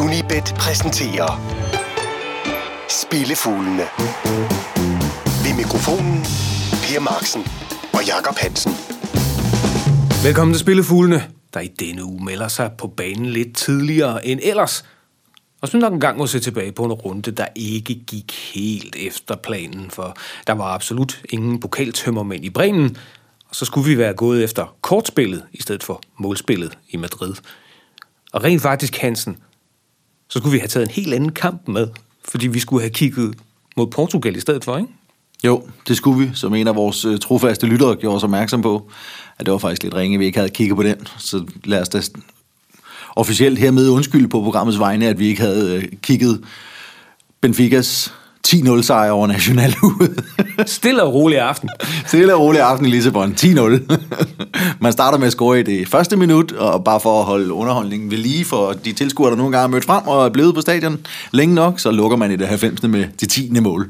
Unibet præsenterer Spillefuglene. Ved mikrofonen Per Marksen og Jakob Hansen. Velkommen til Spillefuglene, der i denne uge melder sig på banen lidt tidligere end ellers. Og så nok en gang må se tilbage på en runde, der ikke gik helt efter planen, for der var absolut ingen pokaltømmermænd i Bremen, og så skulle vi være gået efter kortspillet i stedet for målspillet i Madrid. Og rent faktisk, Hansen, så skulle vi have taget en helt anden kamp med, fordi vi skulle have kigget mod Portugal i stedet for, ikke? Jo, det skulle vi, som en af vores øh, trofaste lyttere gjorde os opmærksom på, at det var faktisk lidt ringe, at vi ikke havde kigget på den. Så lad os da officielt hermed undskylde på programmets vegne, at vi ikke havde øh, kigget Benficas 10-0 sejr over National ud. Stille og rolig aften. Stille og rolig aften i Lissabon. 10-0. Man starter med at score i det første minut, og bare for at holde underholdningen ved lige for de tilskuere, der nogle gange er mødt frem og er blevet på stadion længe nok, så lukker man i det 90. med det 10. mål.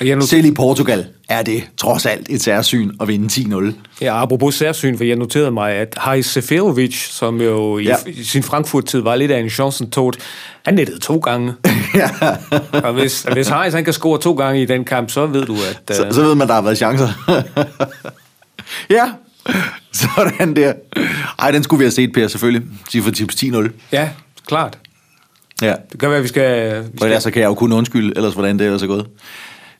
Jeg Selv i Portugal er det trods alt et særsyn at vinde 10-0. Ja, apropos særsyn, for jeg noterede mig, at Haris Seferovic, som jo i, Ja. i sin Frankfurt-tid var lidt af en chancen tot, han nettede to gange. ja. Og hvis, hvis Haris han kan score to gange i den kamp, så ved du, at... så, øh, så ved man, der har været chancer. ja, sådan der. Ej, den skulle vi have set, Per, selvfølgelig. Sige for tips 10-0. Ja, klart. Ja. Det kan være, at vi skal... Vi skal ellers så kan jeg jo kun undskylde, ellers hvordan det ellers er gået.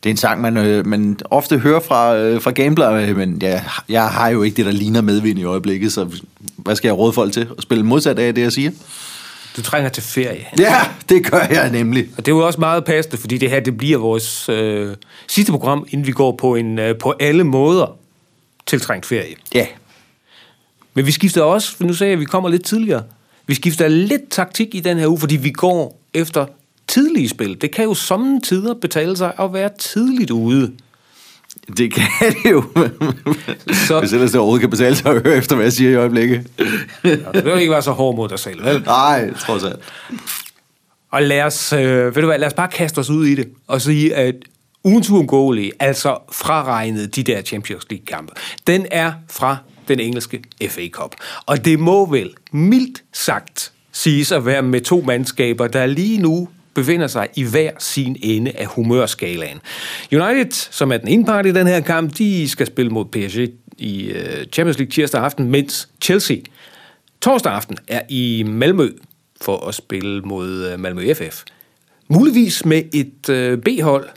Det er en sang, man, øh, man ofte hører fra, øh, fra gambler, øh, men jeg, jeg har jo ikke det, der ligner medvind i øjeblikket, så hvad skal jeg råde folk til? At spille modsat af det, jeg siger? du trænger til ferie. Ja, det gør jeg nemlig. Og det er jo også meget passende, fordi det her det bliver vores øh, sidste program, inden vi går på en øh, på alle måder tiltrængt ferie. Ja, Men vi skifter også, for nu sagde jeg, at vi kommer lidt tidligere. Vi skifter lidt taktik i den her uge, fordi vi går efter tidlige spil. Det kan jo sommetider betale sig at være tidligt ude. det kan det jo. Så-. Hvis ellers det overhovedet kan betale sig at høre efter, hvad jeg siger i øjeblikket. Og det vil ikke være så hård mod dig selv, vel? Nej, trods alt. Og lad os, øh, ved du hvad, lad os bare kaste os ud i det og sige, at ugens uundgåelige, altså fraregnet de der Champions League-kampe, den er fra den engelske FA Cup. Og det må vel mildt sagt siges at være med to mandskaber, der lige nu befinder sig i hver sin ende af humørskalaen. United, som er den ene part i den her kamp, de skal spille mod PSG i øh, Champions League tirsdag aften, mens Chelsea torsdag aften er i Malmø for at spille mod øh, Malmø FF. Muligvis med et øh, B-hold,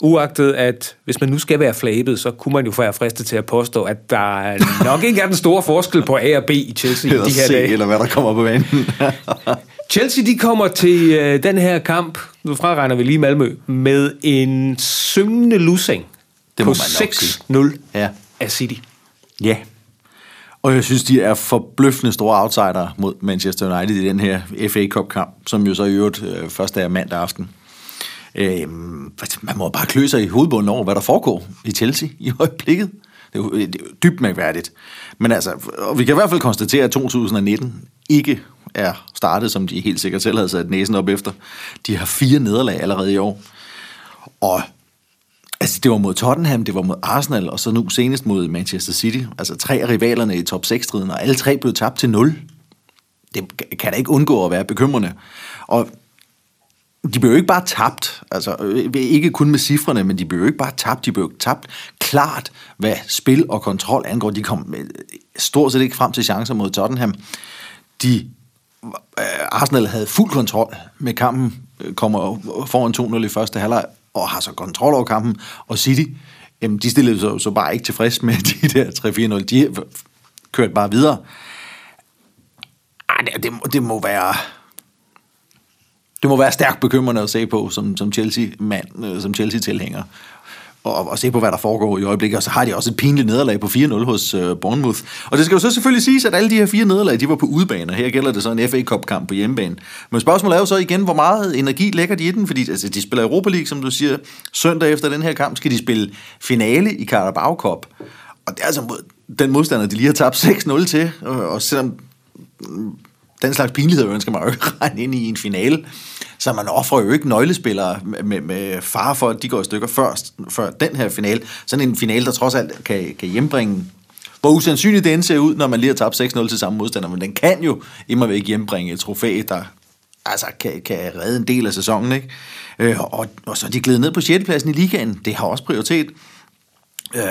uagtet at hvis man nu skal være flabet, så kunne man jo være fristet til at påstå, at der nok ikke er den store forskel på A og B i Chelsea i de her se, dage. eller hvad der kommer på banen. Chelsea de kommer til øh, den her kamp, nu fraregner vi lige Malmø, med en syngende losing Det på må man nok 6-0 Ja. af City. Ja. Og jeg synes, de er forbløffende store outsider mod Manchester United i den her FA Cup-kamp, som jo så i øvrigt øh, først er mandag aften. Øhm, man må bare klø sig i hovedbunden over, hvad der foregår i Chelsea i øjeblikket. Det er, jo, det er jo dybt mærkværdigt. Men altså, og vi kan i hvert fald konstatere, at 2019 ikke er startet, som de helt sikkert selv havde sat næsen op efter. De har fire nederlag allerede i år. Og Altså, det var mod Tottenham, det var mod Arsenal, og så nu senest mod Manchester City. Altså, tre af rivalerne i top 6-striden, og alle tre blev tabt til 0. Det kan da ikke undgå at være bekymrende. Og de blev jo ikke bare tabt, altså øh, ikke kun med cifrene, men de blev jo ikke bare tabt, de blev tabt klart, hvad spil og kontrol angår. De kom med, stort set ikke frem til chancer mod Tottenham. De, Øh, Arsenal havde fuld kontrol med kampen, øh, kommer foran 2-0 i første halvleg, og har så kontrol over kampen, og City, jamen, de stillede sig så bare ikke tilfreds med de der 3-4-0. De kørte bare videre. Ej, det, det, må, det må være... Det må være stærkt bekymrende at se på som, som Chelsea-mand, øh, som Chelsea-tilhænger. Og, og se på, hvad der foregår i øjeblikket. Og så har de også et pinligt nederlag på 4-0 hos øh, Bournemouth. Og det skal jo så selvfølgelig siges, at alle de her fire nederlag, de var på udebane. Her gælder det så en FA Cup-kamp på hjemmebane. Men spørgsmålet er jo så igen, hvor meget energi lægger de i den? Fordi altså, de spiller Europa League, som du siger. Søndag efter den her kamp skal de spille finale i Carabao Cup. Og det er altså mod den modstander, de lige har tabt 6-0 til. Og, og selvom den slags pinlighed ønsker man jo ikke regne ind i en finale. Så man offrer jo ikke nøglespillere med, med, med far for, at de går i stykker først, før den her finale. Sådan en finale, der trods alt kan, kan hjembringe hvor usandsynligt den ser ud, når man lige har tabt 6-0 til samme modstander, men den kan jo immer væk hjembringe et trofæ, der altså, kan, kan redde en del af sæsonen. Ikke? Øh, og, og så er de glædet ned på 6. pladsen i ligaen. Det har også prioritet. Øh,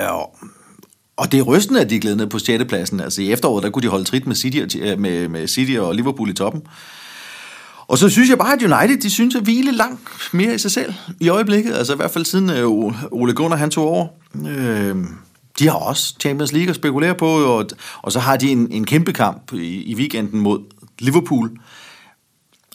og, det er rystende, at de er glædet ned på 6. pladsen. Altså i efteråret, der kunne de holde trit med City, og, øh, med, med City og Liverpool i toppen. Og så synes jeg bare, at United, de synes at hvile langt mere i sig selv i øjeblikket. Altså i hvert fald siden øh, Ole Gunnar, han tog over. Øh, de har også Champions League at spekulere på, og, og så har de en, en kæmpe kamp i, i weekenden mod Liverpool.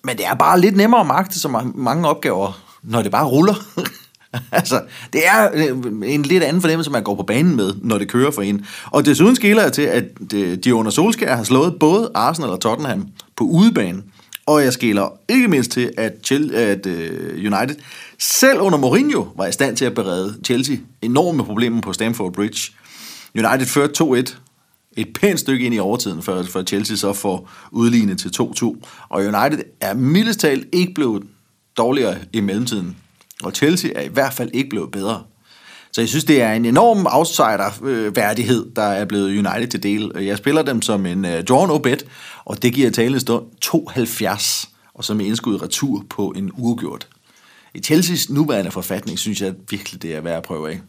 Men det er bare lidt nemmere at magte så mange opgaver, når det bare ruller. altså, det er øh, en lidt anden fornemmelse, man går på banen med, når det kører for en. Og desuden skiller jeg til, at øh, de under Solskjaer har slået både Arsenal og Tottenham på udebane. Og jeg skiller ikke mindst til, at, Chelsea, at øh, United selv under Mourinho var i stand til at berede Chelsea enorme problemer på Stamford Bridge. United førte 2-1 et pænt stykke ind i overtiden, før, før Chelsea så får udlignet til 2-2. Og United er mildest talt ikke blevet dårligere i mellemtiden. Og Chelsea er i hvert fald ikke blevet bedre. Så jeg synes, det er en enorm outsider-værdighed, der er blevet United til del. Jeg spiller dem som en uh, draw no bet, og det giver talende stund 72, og som indskud retur på en uafgjort. I Chelseas nuværende forfatning, synes jeg virkelig, det er værd at prøve af.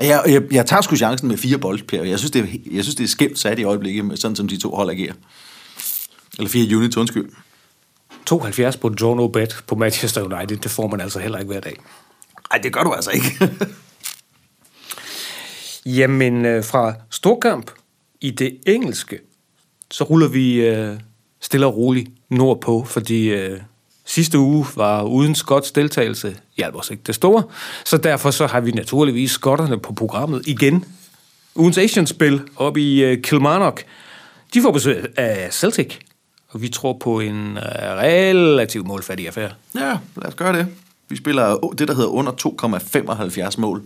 Jeg, jeg, jeg tager sgu chancen med fire bold, Per. Jeg synes, det er, jeg synes, det er skævt sat i øjeblikket, sådan som de to hold agerer. Eller fire units, undskyld. 72 på John O'Bet på Manchester United, det får man altså heller ikke hver dag. Nej, det gør du altså ikke. Jamen, øh, fra storkamp i det engelske, så ruller vi øh, stille og roligt nordpå, fordi øh, sidste uge var uden Skots deltagelse, hjalp os ikke det store, så derfor så har vi naturligvis skotterne på programmet igen. Ugens Asian-spil op i uh, Kilmarnock, de får besøg af Celtic, og vi tror på en øh, relativt målfattig affære. Ja, lad os gøre det. Vi spiller det, der hedder under 2,75 mål.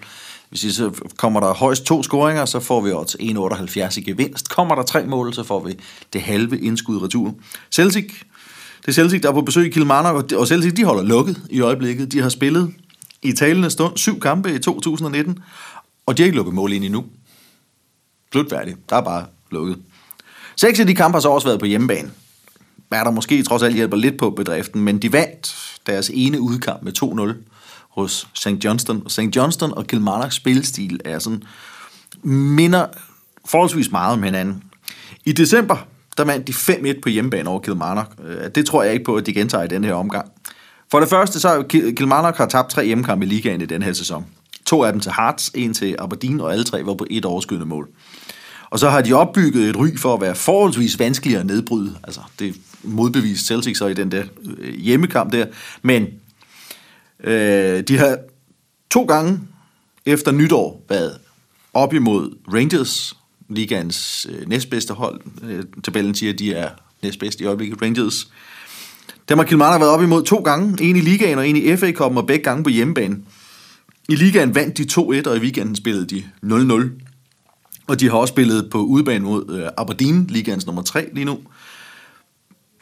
Hvis så kommer der højst to scoringer, så får vi også 1,78 i gevinst. Kommer der tre mål, så får vi det halve indskud retur. Celtic det er Celtic, der er på besøg i Kilmarnock, og Celtic de holder lukket i øjeblikket. De har spillet i talende stund syv kampe i 2019, og de har ikke lukket mål ind endnu. Slutfærdigt. Der er bare lukket. Seks af de kampe har så også været på hjemmebane. Er der måske trods alt hjælper lidt på bedriften, men de vandt deres ene udkamp med 2-0 hos St. Johnston. St. Johnston og Kilmarnocks spilstil er sådan, minder forholdsvis meget om hinanden. I december der vandt de 5-1 på hjemmebane over Kilmarnock. Øh, det tror jeg ikke på, at de gentager i den her omgang. For det første, så Kilmarnock har tabt tre hjemmekampe i ligaen i den her sæson. To af dem til Hearts, en til Aberdeen, og alle tre var på et overskydende mål. Og så har de opbygget et ry for at være forholdsvis vanskeligere at nedbryde. Altså, det modbevist Celtic så i den der øh, hjemmekamp der. Men øh, de har to gange efter nytår været op imod Rangers, ligands øh, næstbedste hold. Øh, tabellen siger, at de er næstbedst i øjeblikket, Rangers. Dem har Kilmarnock været op imod to gange. En i ligaen og en i FA Cup'en, og begge gange på hjemmebane. I ligaen vandt de 2-1, og i weekenden spillede de 0-0. Og de har også spillet på udebane mod øh, Aberdeen, ligaens nummer 3 lige nu.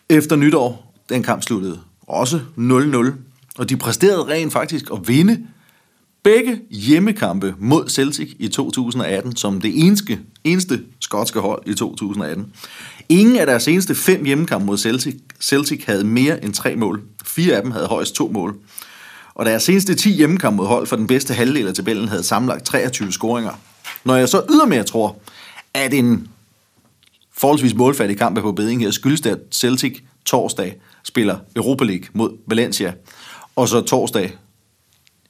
Efter nytår, den kamp sluttede også 0-0. Og de præsterede rent faktisk at vinde begge hjemmekampe mod Celtic i 2018 som det eneste, eneste skotske hold i 2018. Ingen af deres seneste fem hjemmekampe mod Celtic, Celtic havde mere end tre mål. Fire af dem havde højst to mål. Og deres seneste 10 hjemmekampe mod hold for den bedste halvdel af tabellen havde samlet 23 scoringer. Når jeg så ydermere tror, at en forholdsvis målfattig kamp er på beding her, skyldes det, at Celtic torsdag spiller Europa League mod Valencia, og så torsdag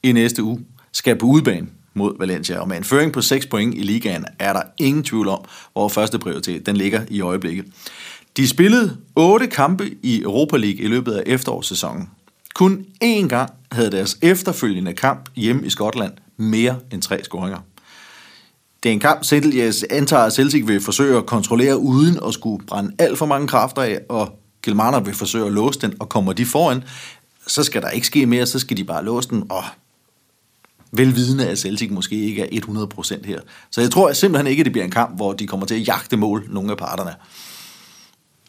i næste uge skal på udebane mod Valencia. Og med en føring på 6 point i ligaen er der ingen tvivl om, hvor første prioritet den ligger i øjeblikket. De spillede 8 kampe i Europa League i løbet af efterårssæsonen. Kun én gang havde deres efterfølgende kamp hjemme i Skotland mere end tre scoringer. Det er en kamp, jeg antager, at Celtic vil forsøge at kontrollere uden at skulle brænde alt for mange kræfter af, og Kilmarnock vil forsøge at låse den, og kommer de foran, så skal der ikke ske mere, så skal de bare låse den, og velvidende, at Celtic måske ikke er 100% her. Så jeg tror simpelthen ikke, at det bliver en kamp, hvor de kommer til at jagte mål, nogle af parterne.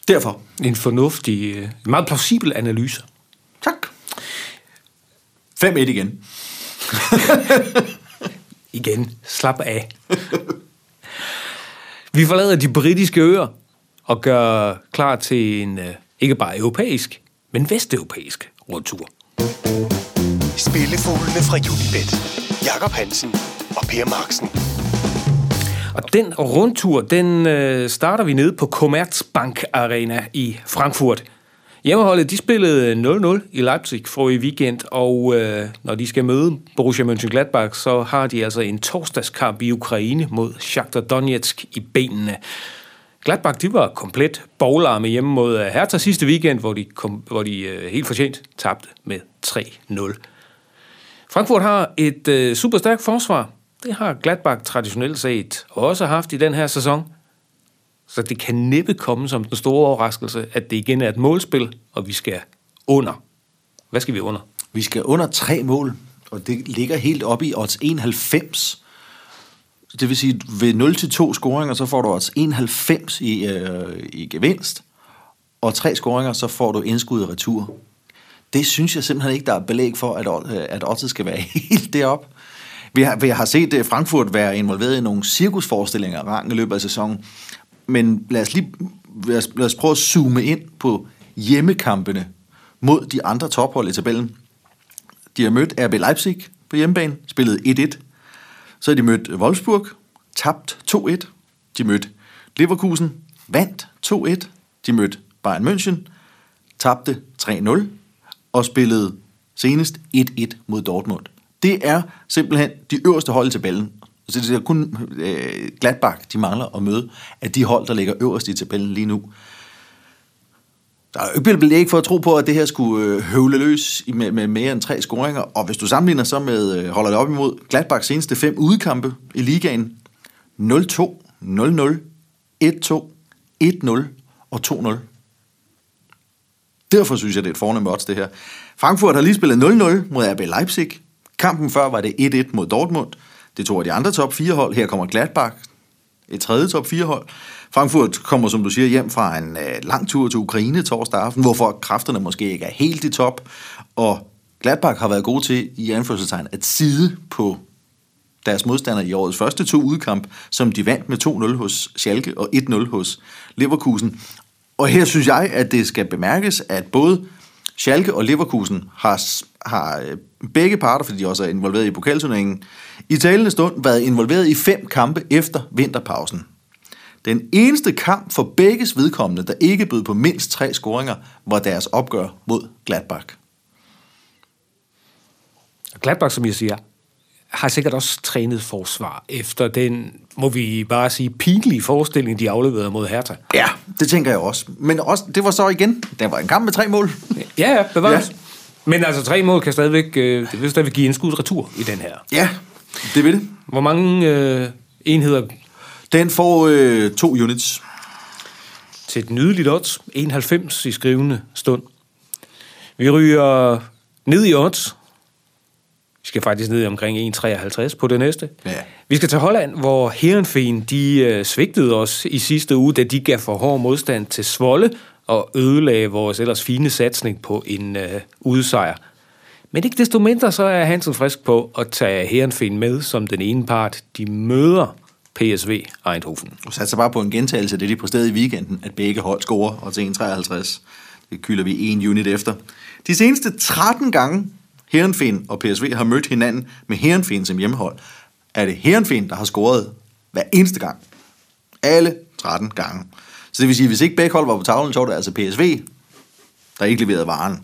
Derfor. En fornuftig, øh, meget plausibel analyse. Tak. 5-1 igen. igen. Slap af. Vi forlader de britiske øer og gør klar til en øh, ikke bare europæisk, men vesteuropæisk rundtur. Spillefuglene fra Unibet. Jakob Hansen og Per Marksen. Og den rundtur, den øh, starter vi nede på Commerzbank Arena i Frankfurt. Hjemmeholdet, de spillede øh, 0-0 i Leipzig for i weekend, og øh, når de skal møde Borussia Mönchengladbach, så har de altså en torsdagskamp i Ukraine mod Shakhtar Donetsk i benene. Gladbach, de var komplet boglarme hjemme mod øh, Hertha sidste weekend, hvor de, kom, hvor de øh, helt fortjent tabte med 3-0. Frankfurt har et øh, super stærkt forsvar. Det har Gladbach traditionelt set også haft i den her sæson. Så det kan næppe komme som den store overraskelse, at det igen er et målspil, og vi skal under. Hvad skal vi under? Vi skal under tre mål, og det ligger helt oppe i odds 91. Det vil sige, ved 0-2 scoringer, så får du odds 91 i, øh, i gevinst, og tre scoringer, så får du indskud i retur. Det synes jeg simpelthen ikke, der er belæg for, at, øh, at oddset skal være helt deroppe. Vi har, vi har set øh, Frankfurt være involveret i nogle cirkusforestillinger i løbet af sæsonen, men lad os lige lad os, lad os prøve at zoome ind på hjemmekampene mod de andre tophold i tabellen. De har mødt RB Leipzig på hjemmebane, spillet 1-1. Så har de mødt Wolfsburg, tabt 2-1. De mødte Leverkusen, vandt 2-1. De mødte Bayern München, tabte 3-0 og spillede senest 1-1 mod Dortmund. Det er simpelthen de øverste hold i tabellen. Så det er kun øh, Gladbach, de mangler at møde, at de hold, der ligger øverst i tabellen lige nu. Der er jo ikke ikke for at tro på, at det her skulle øh, høvle løs med, med mere end tre scoringer. Og hvis du sammenligner så med, øh, holder det op imod Gladbachs seneste fem udkampe i ligaen, 0-2, 0-0, 1-2, 1-0 og 2-0. Derfor synes jeg, det er et fornemt odds, det her. Frankfurt har lige spillet 0-0 mod RB Leipzig. Kampen før var det 1-1 mod Dortmund. Det tog af de andre top 4 hold. Her kommer Gladbach, et tredje top 4 hold. Frankfurt kommer, som du siger, hjem fra en øh, lang tur til Ukraine torsdag aften, hvorfor kræfterne måske ikke er helt i top. Og Gladbach har været god til, i anførselstegn, at side på deres modstander i årets første to udkamp, som de vandt med 2-0 hos Schalke og 1-0 hos Leverkusen. Og her synes jeg, at det skal bemærkes, at både Schalke og Leverkusen har, har øh, begge parter, fordi de også er involveret i pokalturneringen, i talende stund været involveret i fem kampe efter vinterpausen. Den eneste kamp for begges vedkommende, der ikke bød på mindst tre scoringer, var deres opgør mod Gladbach. Gladbach, som jeg siger, har sikkert også trænet forsvar efter den, må vi bare sige, pinlige forestilling, de afleverede mod Hertha. Ja, det tænker jeg også. Men også, det var så igen, det var en kamp med tre mål. Ja, ja, bevares. Ja. Men altså, tre mål kan stadigvæk, øh, det vil stadigvæk give indskud retur i den her. Ja, det vil det. Hvor mange øh, enheder? Den får øh, to units. Til et nydeligt odds. 91 i skrivende stund. Vi ryger ned i odds vi skal faktisk ned omkring 1,53 på det næste. Ja. Vi skal til Holland, hvor Herenfen de øh, svigtede os i sidste uge, da de gav for hård modstand til Svolle og ødelagde vores ellers fine satsning på en øh, udsejr. Men ikke desto mindre, så er Hansen frisk på at tage Herenfen med som den ene part. De møder PSV Eindhoven. Og satser bare på en gentagelse af det, de præsterede i weekenden, at begge hold scorer og til 1,53. Det kylder vi en unit efter. De seneste 13 gange Herenfen og PSV har mødt hinanden med Herenfen som hjemmehold, er det Herenfen, der har scoret hver eneste gang. Alle 13 gange. Så det vil sige, at hvis ikke begge hold var på tavlen, så var det altså PSV, der ikke leverede varen.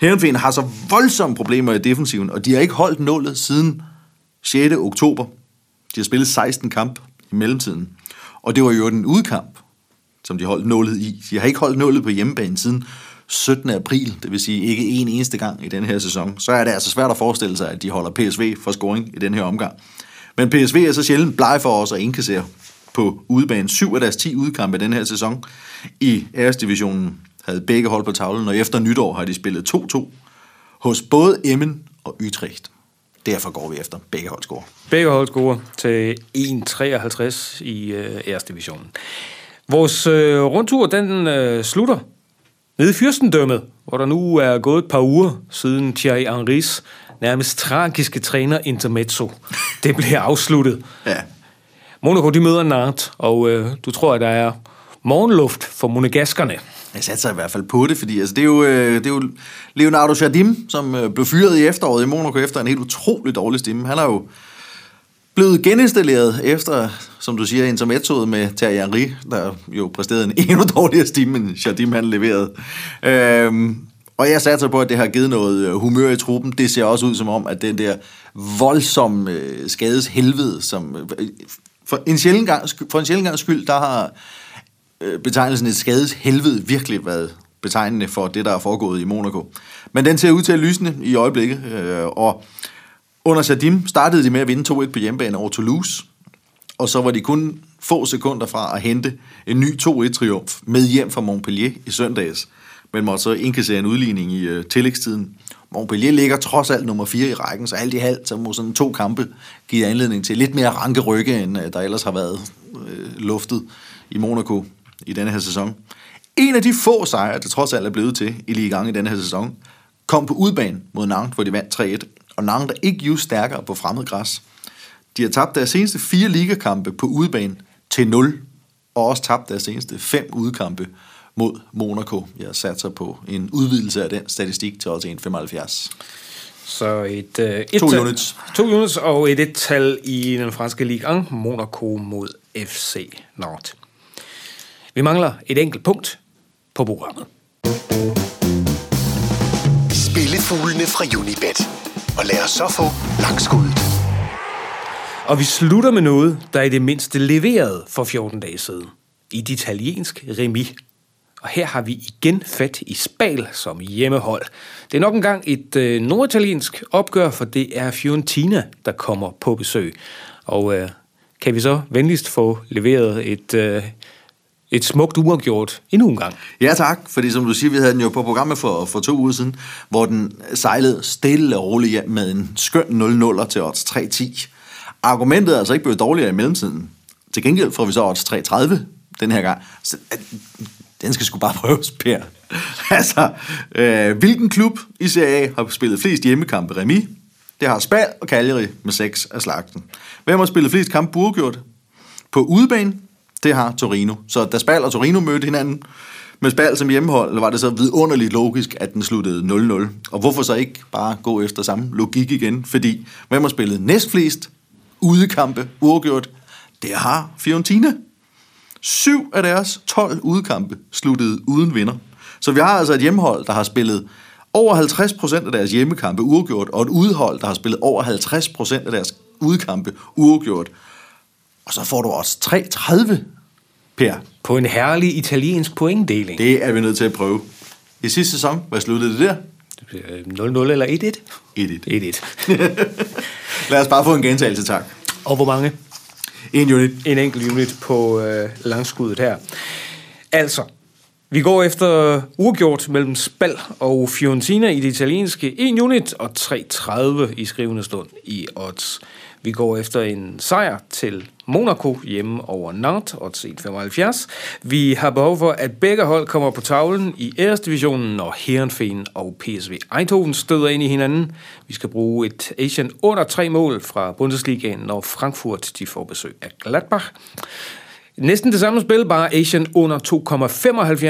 Herenfen har så voldsomme problemer i defensiven, og de har ikke holdt nålet siden 6. oktober. De har spillet 16 kamp i mellemtiden. Og det var jo den udkamp, som de holdt nålet i. De har ikke holdt nålet på hjemmebane siden 17. april, det vil sige ikke en eneste gang i den her sæson, så er det altså svært at forestille sig, at de holder PSV for scoring i den her omgang. Men PSV er så sjældent bleg for os at indkassere på udebane. Syv af deres 10 udkampe i den her sæson i æresdivisionen havde begge hold på tavlen, og efter nytår har de spillet 2-2 hos både Emmen og Utrecht. Derfor går vi efter begge hold score. Begge hold score til 1,53 i øh, æresdivisionen. Vores øh, rundtur, den øh, slutter Nede i fyrstendømmet, hvor der nu er gået et par uger siden Thierry Henrys nærmest tragiske træner intermezzo, det blev afsluttet. Ja. Monaco, de møder Nart, og øh, du tror, at der er morgenluft for monegaskerne. Jeg satser i hvert fald på det, fordi altså, det, er jo, øh, det er jo Leonardo Jardim, som øh, blev fyret i efteråret i Monaco efter en helt utrolig dårlig stemme. Han har jo blevet geninstalleret efter, som du siger, intermezzoet med Thierry Henry, der jo præsterede en endnu dårligere stemme, end Jardim han leverede. Øhm, og jeg satser på, at det har givet noget øh, humør i truppen. Det ser også ud som om, at den der voldsomme skadeshelvede, skades helvede, som øh, for en sjældent gang, for en sjældent gang skyld, der har øh, betegnelsen et skades helvede virkelig været betegnende for det, der er foregået i Monaco. Men den ser ud til at lysne i øjeblikket, øh, og under Sadim startede de med at vinde 2-1 på hjemmebane over Toulouse, og så var de kun få sekunder fra at hente en ny 2-1-triumf med hjem fra Montpellier i søndags, men måtte så indkassere en udligning i øh, tillægstiden. Montpellier ligger trods alt nummer 4 i rækken, så alt i halvt, så må sådan to kampe give anledning til lidt mere ranke rygge, end øh, der ellers har været øh, luftet i Monaco i denne her sæson. En af de få sejre, der trods alt er blevet til i lige gang i denne her sæson, kom på udbanen mod Nantes, hvor de vandt 3-1. Og Nantes er ikke just stærkere på fremmed græs. De har tabt deres seneste fire ligakampe på udbanen til 0, og også tabt deres seneste fem udkampe mod Monaco. Jeg satser på en udvidelse af den statistik til også 1,75. Så et, øh, et To tal, units. To units og et et-tal i den franske Ligue 1, Monaco mod FC Nantes. Vi mangler et enkelt punkt på programmet. Spillefuglene fra Unibet. Og lad os så få langskuddet. Og vi slutter med noget, der i det mindste leverede for 14 dage siden. I et italiensk remi. Og her har vi igen fat i Spal som hjemmehold. Det er nok engang et øh, norditaliensk opgør, for det er Fiorentina, der kommer på besøg. Og øh, kan vi så venligst få leveret et, øh, et smukt uafgjort endnu en gang? Ja tak, fordi som du siger, vi havde den jo på programmet for, for to uger siden, hvor den sejlede stille og roligt hjem med en skøn 0-0'er til odds 3-10. Argumentet er altså ikke blevet dårligere i mellemtiden. Til gengæld får vi så odds 3-30 den her gang. Så, øh, den skal sgu bare prøves, Per. altså, øh, hvilken klub i Serie A har spillet flest hjemmekampe remi? Det har Spal og Cagliari med seks af slagten. Hvem har spillet flest kampe uafgjort? På udebane, det har Torino. Så da Spal og Torino mødte hinanden med Spal som hjemmehold, var det så vidunderligt logisk, at den sluttede 0-0. Og hvorfor så ikke bare gå efter samme logik igen? Fordi hvem har spillet næstflest udekampe uafgjort? Det har Fiorentina. Syv af deres 12 udkampe sluttede uden vinder. Så vi har altså et hjemmehold, der har spillet over 50% af deres hjemmekampe uafgjort, og et udhold, der har spillet over 50% af deres udkampe uafgjort. Og så får du også 3-30, Per. På en herlig italiensk pointdeling. Det er vi nødt til at prøve. I sidste sæson, hvad sluttede det der? Det bliver 0-0 eller 1-1? 1-1. 1-1. Lad os bare få en gentagelse, tak. Og hvor mange? En unit. en enkelt unit på øh, langskuddet her. Altså, vi går efter uafgjort mellem Spal og Fiorentina i det italienske 1 unit og 3.30 i skrivende stund i odds. Vi går efter en sejr til Monaco hjemme over Nantes, og 1,75. Vi har behov for, at begge hold kommer på tavlen i æresdivisionen, når Herrenfen og PSV Eindhoven støder ind i hinanden. Vi skal bruge et Asian under tre mål fra Bundesligaen, når Frankfurt de får besøg af Gladbach. Næsten det samme spil, bare Asian under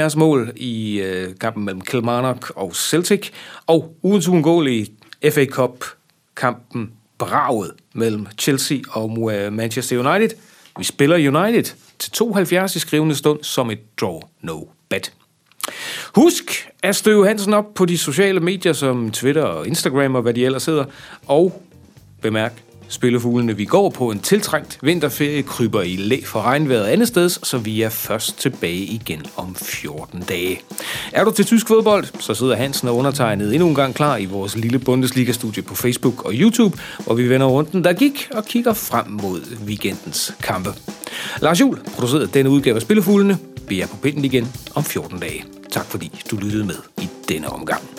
2,75 mål i øh, kampen mellem Kilmarnock og Celtic. Og ugens uundgåelige FA Cup-kampen braget mellem Chelsea og øh, Manchester United. Vi spiller United til 72 i skrivende stund som et draw no bet. Husk at støve Hansen op på de sociale medier som Twitter og Instagram og hvad de ellers hedder. Og bemærk, spillefuglene vi går på en tiltrængt vinterferie kryber i læ for regnvejret andet sted, så vi er først tilbage igen om 14 dage. Er du til tysk fodbold, så sidder Hansen og undertegnet endnu en gang klar i vores lille Bundesliga-studie på Facebook og YouTube, hvor vi vender runden, der gik og kigger frem mod weekendens kampe. Lars Juhl producerede denne udgave af Spillefuglene. Vi er på pinden igen om 14 dage. Tak fordi du lyttede med i denne omgang.